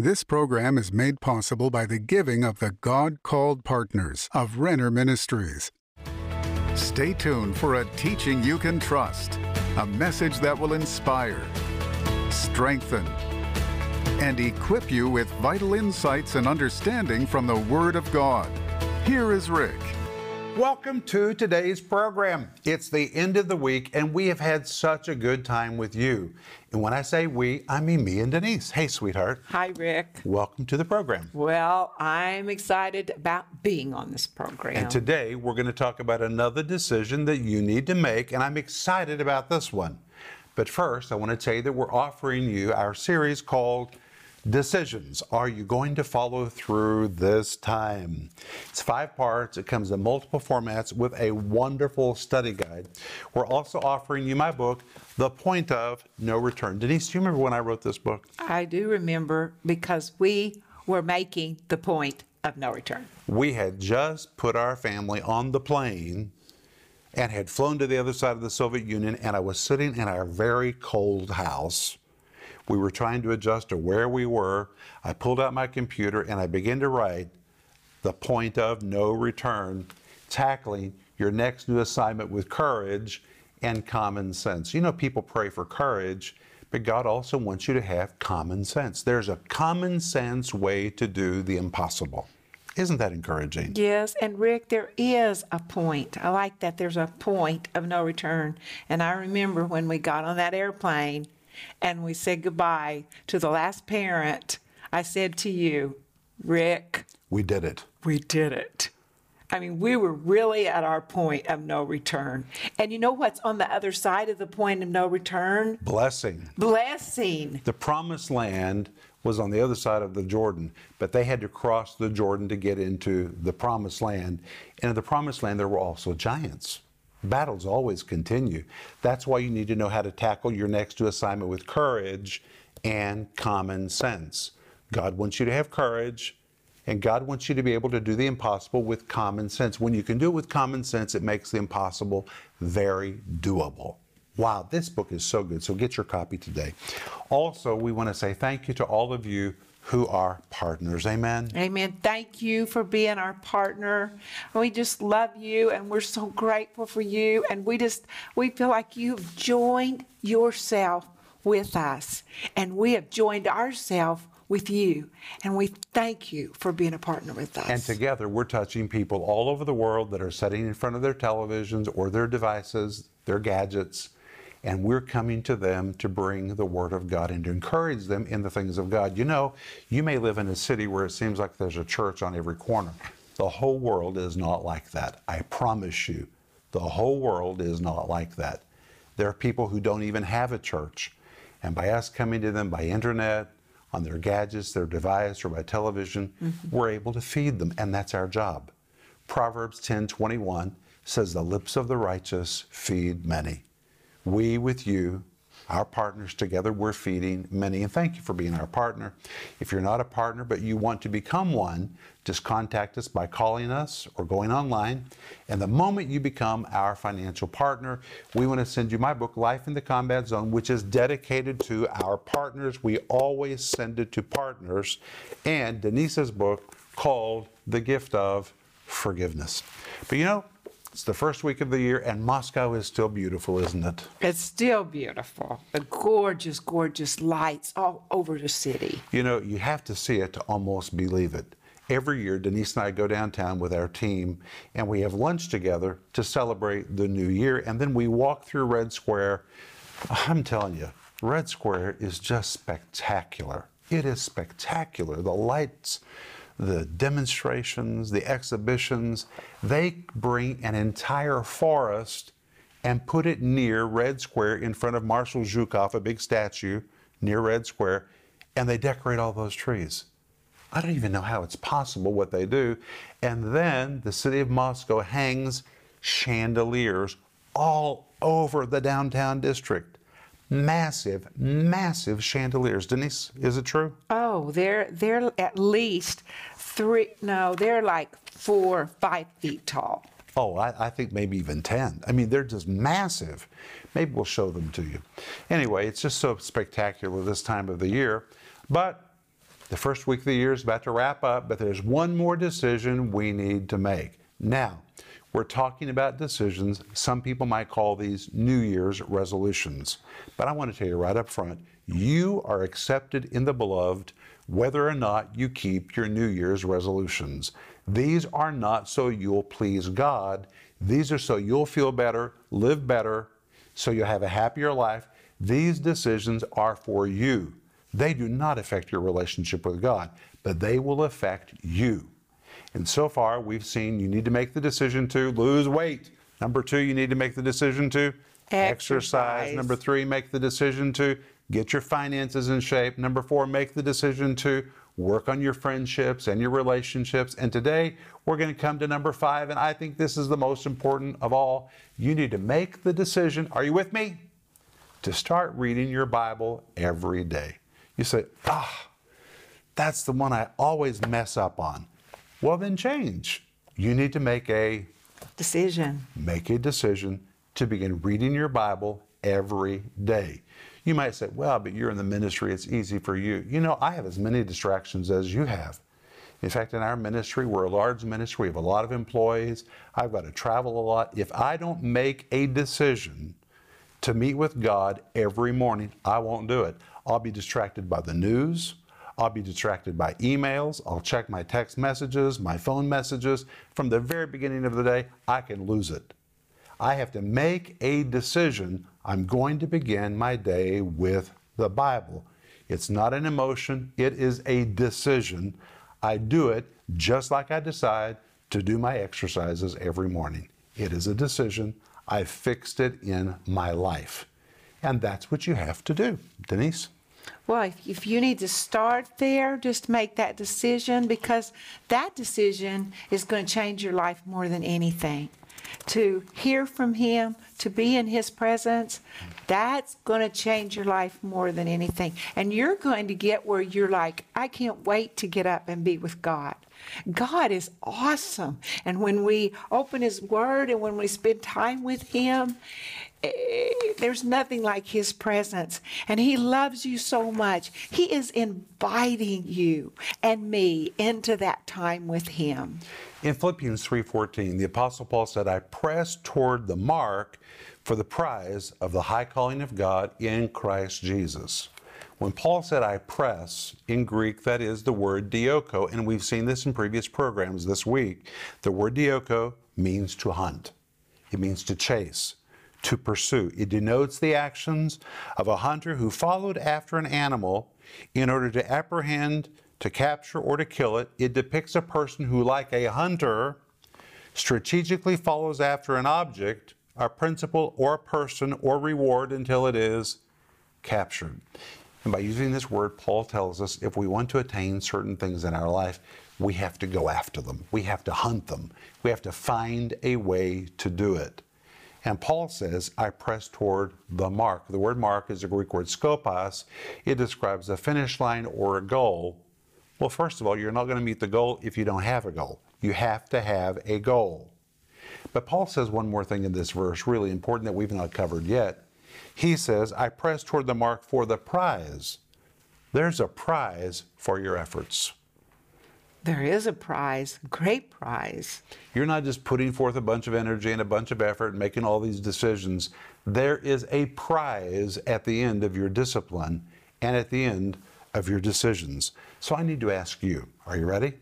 This program is made possible by the giving of the God called partners of Renner Ministries. Stay tuned for a teaching you can trust, a message that will inspire, strengthen, and equip you with vital insights and understanding from the Word of God. Here is Rick. Welcome to today's program. It's the end of the week, and we have had such a good time with you. And when I say we, I mean me and Denise. Hey, sweetheart. Hi, Rick. Welcome to the program. Well, I'm excited about being on this program. And today we're going to talk about another decision that you need to make, and I'm excited about this one. But first, I want to tell you that we're offering you our series called Decisions. Are you going to follow through this time? It's five parts. It comes in multiple formats with a wonderful study guide. We're also offering you my book, The Point of No Return. Denise, do you remember when I wrote this book? I do remember because we were making the point of no return. We had just put our family on the plane and had flown to the other side of the Soviet Union, and I was sitting in our very cold house we were trying to adjust to where we were. I pulled out my computer and I began to write the point of no return, tackling your next new assignment with courage and common sense. You know, people pray for courage, but God also wants you to have common sense. There's a common sense way to do the impossible. Isn't that encouraging? Yes, and Rick, there is a point. I like that there's a point of no return. And I remember when we got on that airplane and we said goodbye to the last parent, I said to you, Rick, we did it. We did it. I mean, we were really at our point of no return. And you know what's on the other side of the point of no return? Blessing. Blessing. The promised land was on the other side of the Jordan, but they had to cross the Jordan to get into the promised land. And in the promised land, there were also giants. Battles always continue. That's why you need to know how to tackle your next assignment with courage and common sense. God wants you to have courage, and God wants you to be able to do the impossible with common sense. When you can do it with common sense, it makes the impossible very doable. Wow, this book is so good. So get your copy today. Also, we want to say thank you to all of you who are partners. Amen. Amen. Thank you for being our partner. We just love you and we're so grateful for you. And we just, we feel like you've joined yourself with us and we have joined ourselves with you. And we thank you for being a partner with us. And together we're touching people all over the world that are sitting in front of their televisions or their devices, their gadgets and we're coming to them to bring the Word of God and to encourage them in the things of God. You know, you may live in a city where it seems like there's a church on every corner. The whole world is not like that. I promise you, the whole world is not like that. There are people who don't even have a church. And by us coming to them by internet, on their gadgets, their device, or by television, mm-hmm. we're able to feed them, and that's our job. Proverbs 10 21 says, The lips of the righteous feed many we with you, our partners together, we're feeding many. And thank you for being our partner. If you're not a partner, but you want to become one, just contact us by calling us or going online. And the moment you become our financial partner, we want to send you my book, Life in the Combat Zone, which is dedicated to our partners. We always send it to partners. And Denise's book called The Gift of Forgiveness. But you know, it's the first week of the year, and Moscow is still beautiful, isn't it? It's still beautiful. The gorgeous, gorgeous lights all over the city. You know, you have to see it to almost believe it. Every year, Denise and I go downtown with our team, and we have lunch together to celebrate the new year, and then we walk through Red Square. I'm telling you, Red Square is just spectacular. It is spectacular. The lights the demonstrations, the exhibitions, they bring an entire forest and put it near Red Square in front of Marshal Zhukov, a big statue near Red Square, and they decorate all those trees. I don't even know how it's possible what they do. And then the city of Moscow hangs chandeliers all over the downtown district massive, massive chandeliers. Denise, is it true? Oh, they're they're at least three. No, they're like four, five feet tall. Oh, I, I, think maybe even 10. I mean, they're just massive. Maybe we'll show them to you. Anyway, it's just so spectacular this time of the year. But The first week of the year is about to wrap up, but there's one more decision we need to make. Now, we're talking about decisions. Some people might call these New Year's resolutions. But I want to tell you right up front you are accepted in the beloved whether or not you keep your New Year's resolutions. These are not so you'll please God, these are so you'll feel better, live better, so you'll have a happier life. These decisions are for you. They do not affect your relationship with God, but they will affect you. And so far, we've seen you need to make the decision to lose weight. Number two, you need to make the decision to Exercise. Number three, make the decision to get your finances in shape. Number four, make the decision to work on your friendships and your relationships. And today, we're going to come to number five, and I think this is the most important of all. You need to make the decision. Are you with me? To start reading your Bible every day. You say, ah, that's the one I always mess up on. Well, then change. You need to make a Decision. make a decision to begin reading your Bible every day. You might say, well, but you're in the ministry, it's easy for you. You know, I have as many distractions as you have. In fact, in our ministry, we're a large ministry, we have a lot of employees, I've got to travel a lot. If I don't make a decision to meet with God every morning, I won't do it. I'll be distracted by the news. I'll be distracted by emails. I'll check my text messages, my phone messages. From the very beginning of the day, I can lose it. I have to make a decision. I'm going to begin my day with the Bible. It's not an emotion, it is a decision. I do it just like I decide to do my exercises every morning. It is a decision. I fixed it in my life. And that's what you have to do. Denise? Well, if, if you need to start there, just make that decision because that decision is going to change your life more than anything. To hear from Him, to be in His presence, that's going to change your life more than anything. And you're going to get where you're like, I can't wait to get up and be with God. God is awesome. And when we open His Word and when we spend time with Him, Eh, there's nothing like His presence. And He loves you so much. He is inviting you and me into that time with Him. In Philippians 3:14, the apostle Paul said, "I press toward the mark for the prize of the high calling of God in Christ Jesus." When Paul said I press, in Greek that is the word dioko, and we've seen this in previous programs this week. The word dioko means to hunt. It means to chase, to pursue. It denotes the actions of a hunter who followed after an animal in order to apprehend, to capture, or to kill it. It depicts a person who, like a hunter, strategically follows after an object, a principle, or a person, or reward until it is captured. And by using this word, Paul tells us if we want to attain certain things in our life, we have to go after them. We have to hunt them. We have to find a way to do it. And Paul says, I press toward the mark. The word mark is a Greek word skopos. It describes a finish line or a goal. Well, first of all, you're not going to meet the goal if you don't have a goal. You have to have a goal. But Paul says one more thing in this verse, really important that we've not covered yet. He says, I press toward the mark for the prize. There's a prize for your efforts. There is a prize, great prize. You're not just putting forth a bunch of energy and a bunch of effort and making all these decisions. There is a prize at the end of your discipline and at the end of your decisions. So I need to ask you are you ready?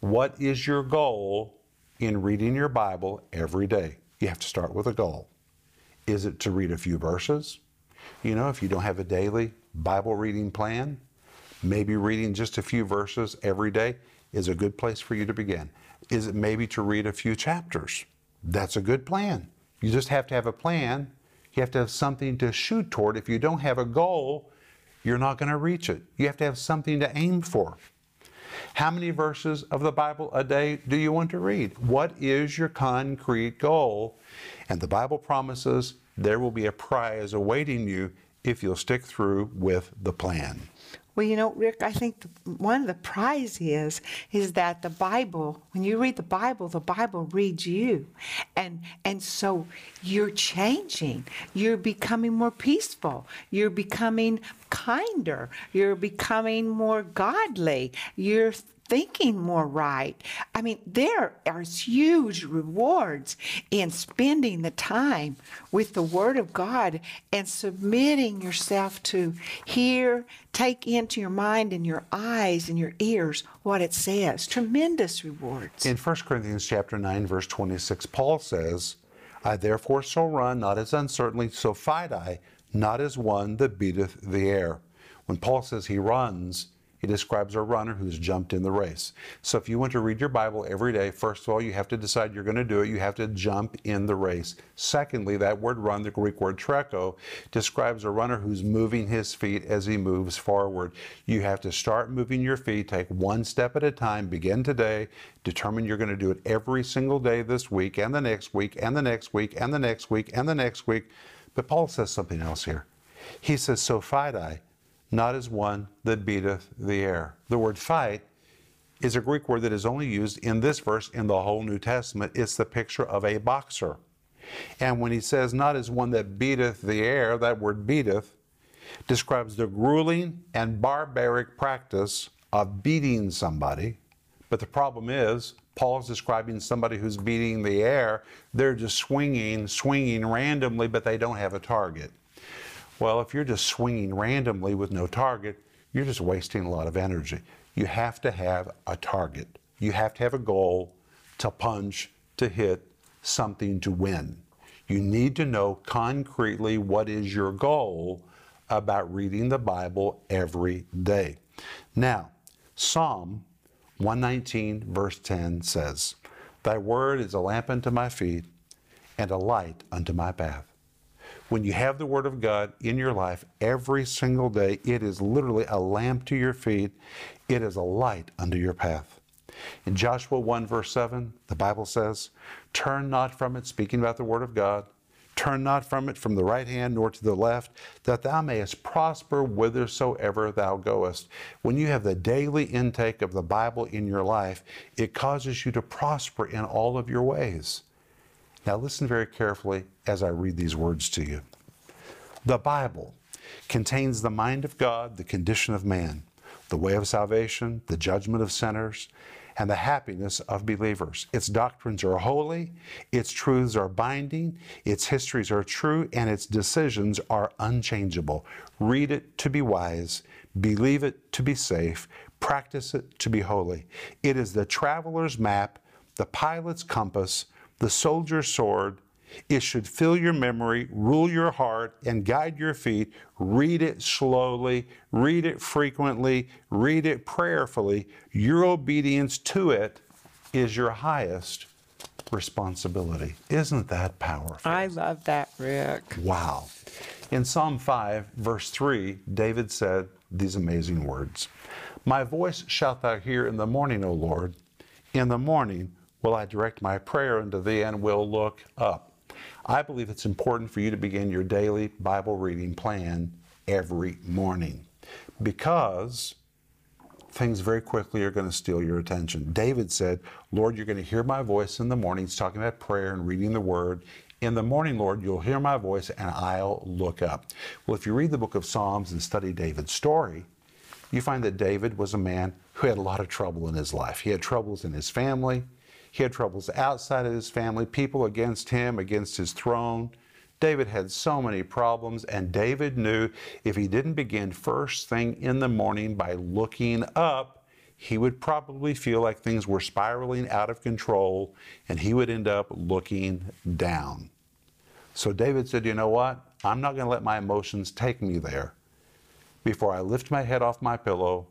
What is your goal in reading your Bible every day? You have to start with a goal. Is it to read a few verses? You know, if you don't have a daily Bible reading plan, maybe reading just a few verses every day is a good place for you to begin. Is it maybe to read a few chapters? That's a good plan. You just have to have a plan. You have to have something to shoot toward. If you don't have a goal, you're not going to reach it. You have to have something to aim for. How many verses of the Bible a day do you want to read? What is your concrete goal? And the Bible promises there will be a prize awaiting you if you'll stick through with the plan. Well, you know, Rick, I think one of the prize is is that the Bible, when you read the Bible, the Bible reads you, and and so you're changing. You're becoming more peaceful. You're becoming kinder. You're becoming more godly. You're thinking more right. I mean, there are huge rewards in spending the time with the Word of God and submitting yourself to hear, take into your mind and your eyes and your ears what it says. Tremendous rewards. In 1 Corinthians chapter 9, verse 26, Paul says, I therefore so run, not as uncertainly, so fight I, not as one that beateth the air. When Paul says he runs, he describes a runner who's jumped in the race. So if you want to read your Bible every day, first of all, you have to decide you're going to do it. You have to jump in the race. Secondly, that word run, the Greek word treko, describes a runner who's moving his feet as he moves forward. You have to start moving your feet, take one step at a time, begin today, determine you're going to do it every single day this week and the next week and the next week and the next week and the next week. But Paul says something else here. He says, So I not as one that beateth the air. The word fight is a Greek word that is only used in this verse in the whole New Testament. It's the picture of a boxer. And when he says, not as one that beateth the air, that word beateth describes the grueling and barbaric practice of beating somebody. But the problem is, Paul is describing somebody who's beating the air. They're just swinging, swinging randomly, but they don't have a target. Well, if you're just swinging randomly with no target, you're just wasting a lot of energy. You have to have a target. You have to have a goal to punch, to hit, something to win. You need to know concretely what is your goal about reading the Bible every day. Now, Psalm 119, verse 10 says, Thy word is a lamp unto my feet and a light unto my path. When you have the Word of God in your life every single day, it is literally a lamp to your feet, it is a light unto your path. In Joshua 1, verse 7, the Bible says, Turn not from it, speaking about the Word of God. Turn not from it from the right hand nor to the left, that thou mayest prosper whithersoever thou goest. When you have the daily intake of the Bible in your life, it causes you to prosper in all of your ways. Now, listen very carefully as I read these words to you. The Bible contains the mind of God, the condition of man, the way of salvation, the judgment of sinners, and the happiness of believers. Its doctrines are holy, its truths are binding, its histories are true, and its decisions are unchangeable. Read it to be wise, believe it to be safe, practice it to be holy. It is the traveler's map, the pilot's compass, the soldier's sword. It should fill your memory, rule your heart, and guide your feet. Read it slowly, read it frequently, read it prayerfully. Your obedience to it is your highest responsibility. Isn't that powerful? I love that, Rick. Wow. In Psalm 5, verse 3, David said these amazing words My voice shalt thou hear in the morning, O Lord. In the morning will I direct my prayer unto thee and will look up. I believe it's important for you to begin your daily Bible reading plan every morning because things very quickly are going to steal your attention. David said, Lord, you're going to hear my voice in the morning. He's talking about prayer and reading the word. In the morning, Lord, you'll hear my voice and I'll look up. Well, if you read the book of Psalms and study David's story, you find that David was a man who had a lot of trouble in his life. He had troubles in his family, he had troubles outside of his family, people against him, against his throne. David had so many problems, and David knew if he didn't begin first thing in the morning by looking up, he would probably feel like things were spiraling out of control and he would end up looking down. So David said, You know what? I'm not going to let my emotions take me there. Before I lift my head off my pillow,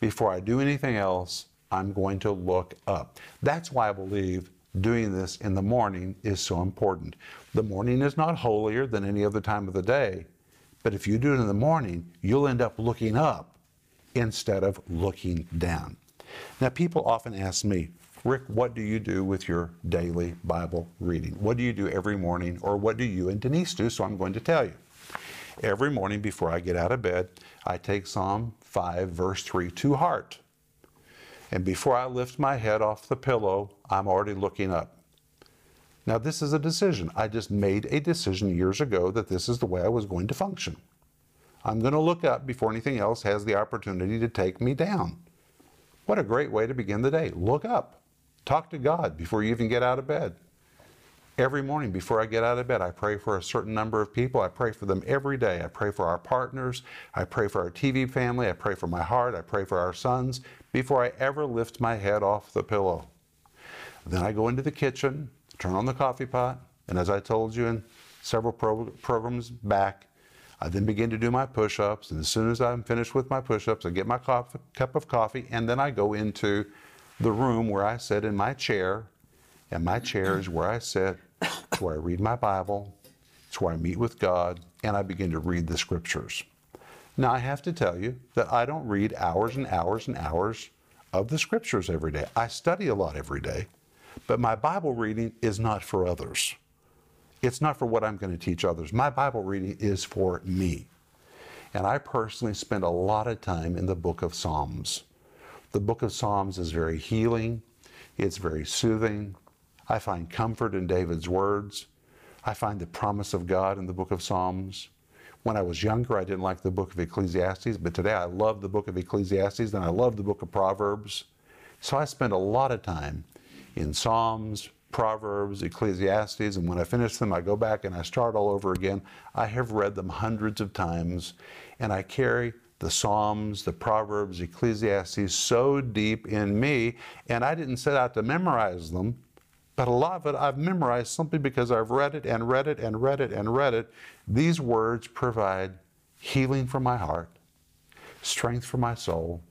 before I do anything else, I'm going to look up. That's why I believe doing this in the morning is so important. The morning is not holier than any other time of the day, but if you do it in the morning, you'll end up looking up instead of looking down. Now, people often ask me, Rick, what do you do with your daily Bible reading? What do you do every morning, or what do you and Denise do? So I'm going to tell you. Every morning before I get out of bed, I take Psalm 5, verse 3 to heart. And before I lift my head off the pillow, I'm already looking up. Now, this is a decision. I just made a decision years ago that this is the way I was going to function. I'm going to look up before anything else has the opportunity to take me down. What a great way to begin the day. Look up. Talk to God before you even get out of bed. Every morning before I get out of bed, I pray for a certain number of people. I pray for them every day. I pray for our partners. I pray for our TV family. I pray for my heart. I pray for our sons before I ever lift my head off the pillow. Then I go into the kitchen, turn on the coffee pot, and as I told you in several pro- programs back, I then begin to do my push ups. And as soon as I'm finished with my push ups, I get my cup of coffee, and then I go into the room where I sit in my chair. And my chair is where I sit it's where I read my Bible, it's where I meet with God, and I begin to read the scriptures. Now, I have to tell you that I don't read hours and hours and hours of the scriptures every day. I study a lot every day, but my Bible reading is not for others. It's not for what I'm going to teach others. My Bible reading is for me. And I personally spend a lot of time in the book of Psalms. The book of Psalms is very healing, it's very soothing, I find comfort in David's words. I find the promise of God in the book of Psalms. When I was younger, I didn't like the book of Ecclesiastes, but today I love the book of Ecclesiastes and I love the book of Proverbs. So I spend a lot of time in Psalms, Proverbs, Ecclesiastes, and when I finish them, I go back and I start all over again. I have read them hundreds of times, and I carry the Psalms, the Proverbs, Ecclesiastes so deep in me, and I didn't set out to memorize them. But a lot of it I've memorized simply because I've read it and read it and read it and read it. These words provide healing for my heart, strength for my soul.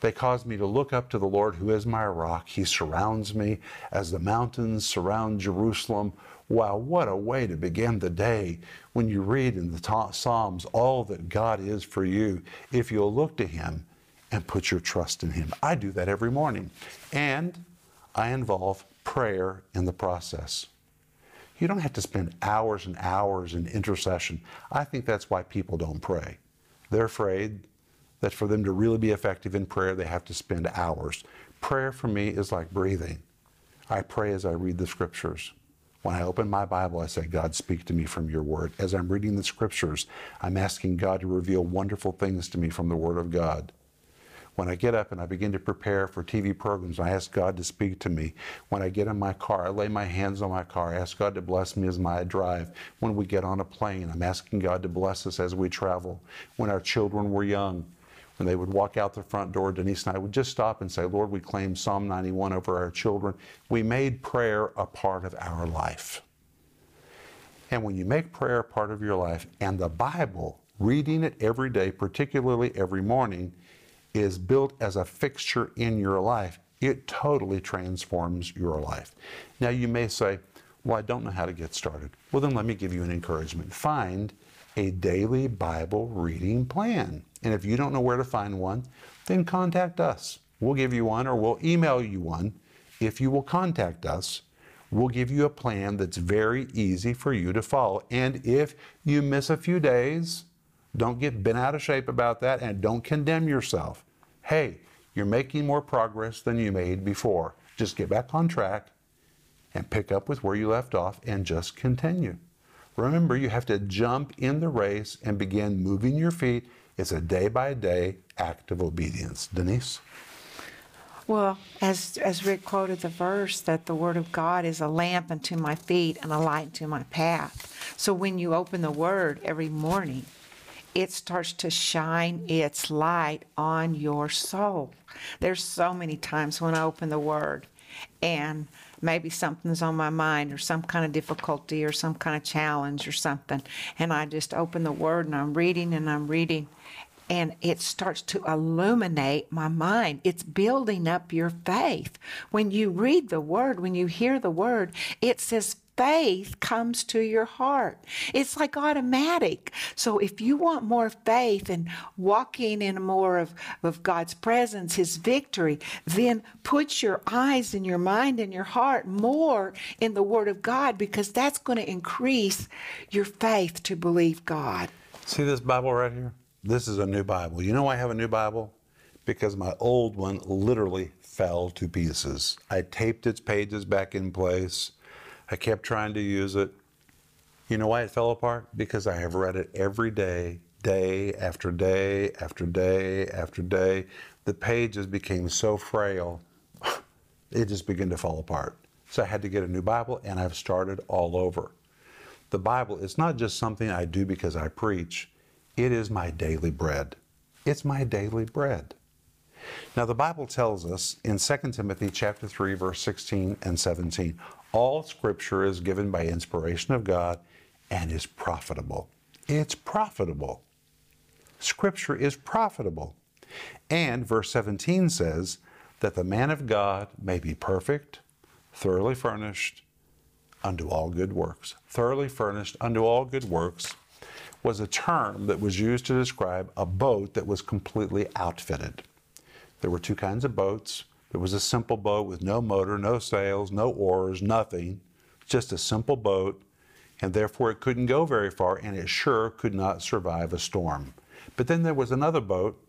They cause me to look up to the Lord who is my rock. He surrounds me as the mountains surround Jerusalem. Wow, what a way to begin the day when you read in the Psalms all that God is for you if you'll look to Him and put your trust in Him. I do that every morning. And I involve prayer in the process. You don't have to spend hours and hours in intercession. I think that's why people don't pray. They're afraid that for them to really be effective in prayer, they have to spend hours. Prayer for me is like breathing. I pray as I read the scriptures. When I open my Bible, I say, God, speak to me from your word. As I'm reading the scriptures, I'm asking God to reveal wonderful things to me from the word of God. When I get up and I begin to prepare for TV programs, I ask God to speak to me. When I get in my car, I lay my hands on my car. I ask God to bless me as I drive. When we get on a plane, I'm asking God to bless us as we travel. When our children were young, when they would walk out the front door, Denise and I would just stop and say, Lord, we claim Psalm 91 over our children. We made prayer a part of our life. And when you make prayer a part of your life and the Bible, reading it every day, particularly every morning, is built as a fixture in your life, it totally transforms your life. Now, you may say, Well, I don't know how to get started. Well, then let me give you an encouragement. Find a daily Bible reading plan. And if you don't know where to find one, then contact us. We'll give you one or we'll email you one. If you will contact us, we'll give you a plan that's very easy for you to follow. And if you miss a few days, don't get bent out of shape about that and don't condemn yourself hey, you're making more progress than you made before. Just get back on track and pick up with where you left off and just continue. Remember, you have to jump in the race and begin moving your feet. It's a day by day act of obedience. Denise? Well, as, as Rick quoted the verse, that the Word of God is a lamp unto my feet and a light unto my path. So when you open the Word every morning, it starts to shine its light on your soul. There's so many times when I open the Word and maybe something's on my mind or some kind of difficulty or some kind of challenge or something, and I just open the Word and I'm reading and I'm reading. And it starts to illuminate my mind. It's building up your faith. When you read the word, when you hear the word, it says faith comes to your heart. It's like automatic. So if you want more faith and walking in more of, of God's presence, His victory, then put your eyes and your mind and your heart more in the Word of God because that's going to increase your faith to believe God. See this Bible right here? This is a new Bible. You know why I have a new Bible? Because my old one literally fell to pieces. I taped its pages back in place. I kept trying to use it. You know why it fell apart? Because I have read it every day, day after day after day after day. The pages became so frail, it just began to fall apart. So I had to get a new Bible, and I've started all over. The Bible is not just something I do because I preach, it is my daily bread. It's my daily bread. Now the Bible tells us in 2 Timothy chapter 3 verse 16 and 17, all scripture is given by inspiration of God and is profitable. It's profitable. Scripture is profitable. And verse 17 says that the man of God may be perfect, thoroughly furnished, unto all good works. Thoroughly furnished unto all good works was a term that was used to describe a boat that was completely outfitted. There were two kinds of boats. There was a simple boat with no motor, no sails, no oars, nothing, just a simple boat, and therefore it couldn't go very far and it sure could not survive a storm. But then there was another boat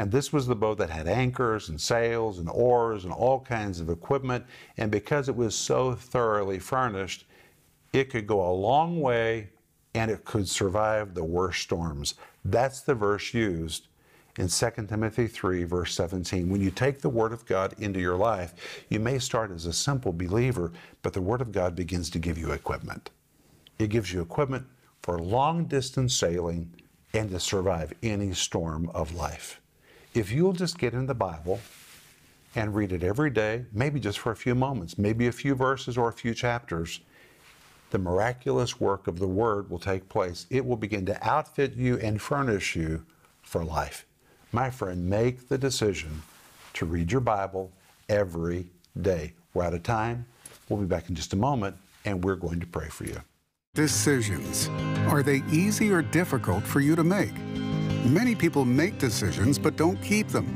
and this was the boat that had anchors and sails and oars and all kinds of equipment. And because it was so thoroughly furnished, it could go a long way and it could survive the worst storms. That's the verse used in 2 Timothy 3, verse 17. When you take the Word of God into your life, you may start as a simple believer, but the Word of God begins to give you equipment. It gives you equipment for long distance sailing and to survive any storm of life. If you'll just get in the Bible and read it every day, maybe just for a few moments, maybe a few verses or a few chapters, the miraculous work of the Word will take place. It will begin to outfit you and furnish you for life. My friend, make the decision to read your Bible every day. We're out of time. We'll be back in just a moment, and we're going to pray for you. Decisions. Are they easy or difficult for you to make? Many people make decisions but don't keep them.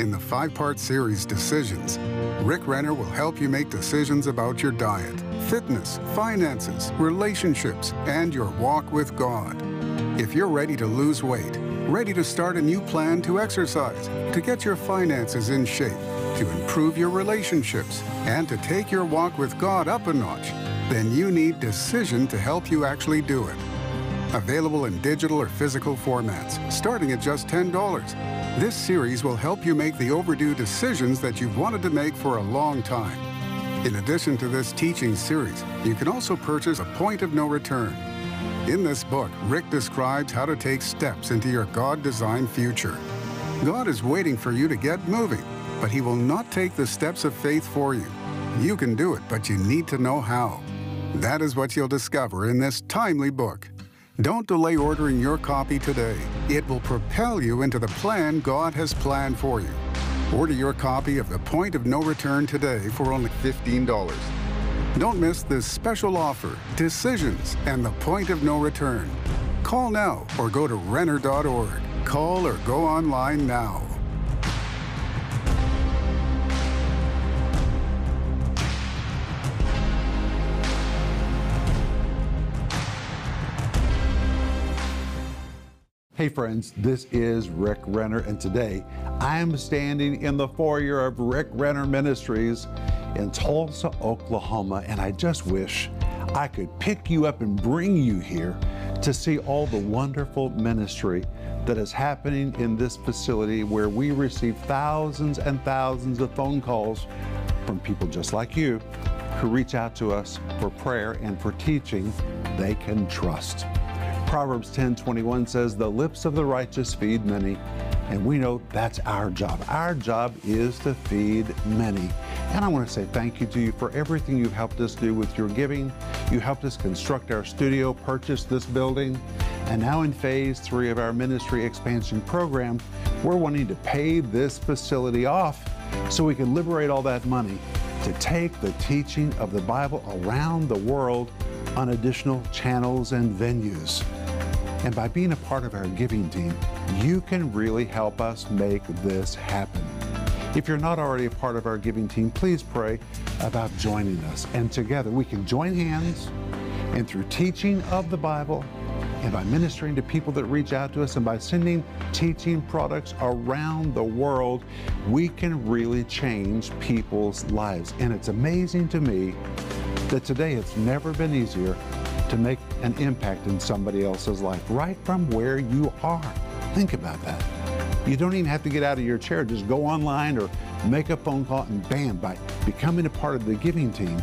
In the five-part series Decisions, Rick Renner will help you make decisions about your diet, fitness, finances, relationships, and your walk with God. If you're ready to lose weight, ready to start a new plan to exercise, to get your finances in shape, to improve your relationships, and to take your walk with God up a notch, then you need Decision to help you actually do it. Available in digital or physical formats, starting at just $10. This series will help you make the overdue decisions that you've wanted to make for a long time. In addition to this teaching series, you can also purchase A Point of No Return. In this book, Rick describes how to take steps into your God-designed future. God is waiting for you to get moving, but He will not take the steps of faith for you. You can do it, but you need to know how. That is what you'll discover in this timely book. Don't delay ordering your copy today. It will propel you into the plan God has planned for you. Order your copy of The Point of No Return today for only $15. Don't miss this special offer, Decisions and The Point of No Return. Call now or go to Renner.org. Call or go online now. Hey friends, this is Rick Renner, and today I am standing in the foyer of Rick Renner Ministries in Tulsa, Oklahoma, and I just wish I could pick you up and bring you here to see all the wonderful ministry that is happening in this facility where we receive thousands and thousands of phone calls from people just like you who reach out to us for prayer and for teaching they can trust. Proverbs 10:21 says, "The lips of the righteous feed many." And we know that's our job. Our job is to feed many. And I want to say thank you to you for everything you've helped us do with your giving. You helped us construct our studio, purchase this building, and now in phase three of our ministry expansion program, we're wanting to pay this facility off so we can liberate all that money to take the teaching of the Bible around the world on additional channels and venues. And by being a part of our giving team, you can really help us make this happen. If you're not already a part of our giving team, please pray about joining us. And together we can join hands and through teaching of the Bible and by ministering to people that reach out to us and by sending teaching products around the world, we can really change people's lives. And it's amazing to me that today it's never been easier to make an impact in somebody else's life right from where you are. Think about that. You don't even have to get out of your chair. Just go online or make a phone call and bam, by becoming a part of the giving team,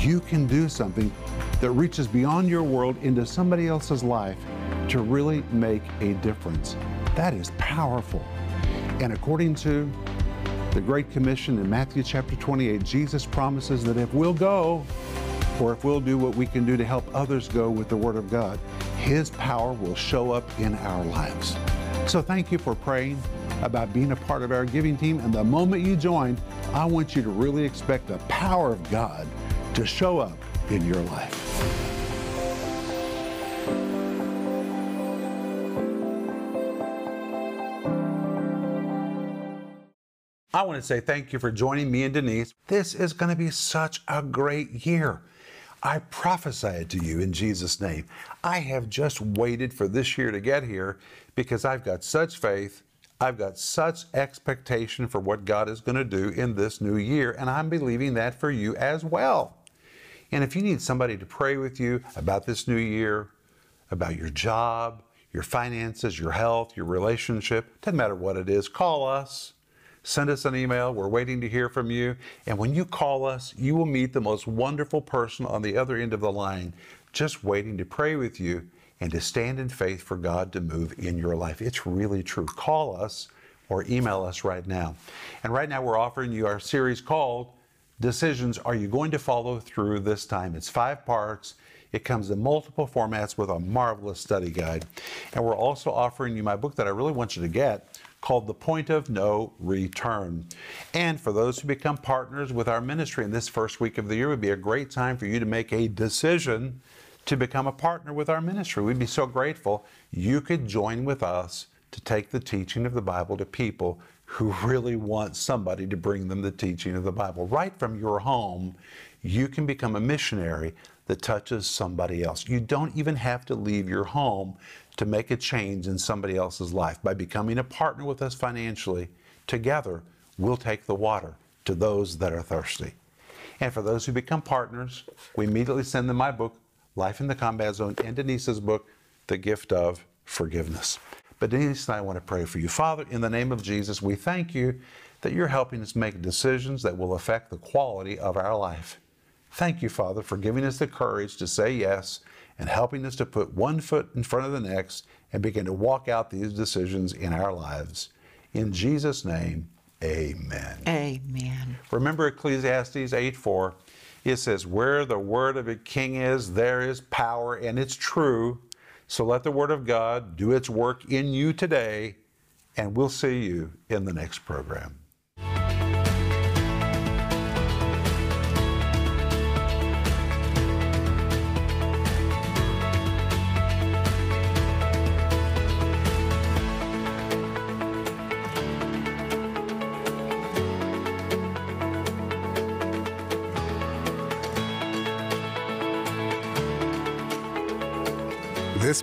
you can do something that reaches beyond your world into somebody else's life to really make a difference. That is powerful. And according to the Great Commission in Matthew chapter 28, Jesus promises that if we'll go, or if we'll do what we can do to help others go with the Word of God, His power will show up in our lives. So thank you for praying about being a part of our giving team. And the moment you join, I want you to really expect the power of God to show up in your life. I want to say thank you for joining me and Denise. This is going to be such a great year. I prophesy it to you in Jesus' name. I have just waited for this year to get here because I've got such faith. I've got such expectation for what God is going to do in this new year, and I'm believing that for you as well. And if you need somebody to pray with you about this new year, about your job, your finances, your health, your relationship, doesn't matter what it is, call us. Send us an email. We're waiting to hear from you. And when you call us, you will meet the most wonderful person on the other end of the line, just waiting to pray with you and to stand in faith for God to move in your life. It's really true. Call us or email us right now. And right now, we're offering you our series called decisions are you going to follow through this time? It's five parts. It comes in multiple formats with a marvelous study guide. And we're also offering you my book that I really want you to get called The Point of No Return. And for those who become partners with our ministry in this first week of the year would be a great time for you to make a decision to become a partner with our ministry. We'd be so grateful you could join with us to take the teaching of the Bible to people who really want somebody to bring them the teaching of the Bible. Right from your home, you can become a missionary that touches somebody else. You don't even have to leave your home to make a change in somebody else's life. By becoming a partner with us financially, together we'll take the water to those that are thirsty. And for those who become partners, we immediately send them my book, Life in the Combat Zone, and Denise's book, The Gift of Forgiveness. But Denise and I want to pray for you. Father, in the name of Jesus, we thank you that you're helping us make decisions that will affect the quality of our life. Thank you, Father, for giving us the courage to say yes and helping us to put one foot in front of the next and begin to walk out these decisions in our lives. In Jesus' name, amen. Amen. Remember Ecclesiastes 8 4. It says, Where the word of a king is, there is power, and it's true. So let the Word of God do its work in you today, and we'll see you in the next program.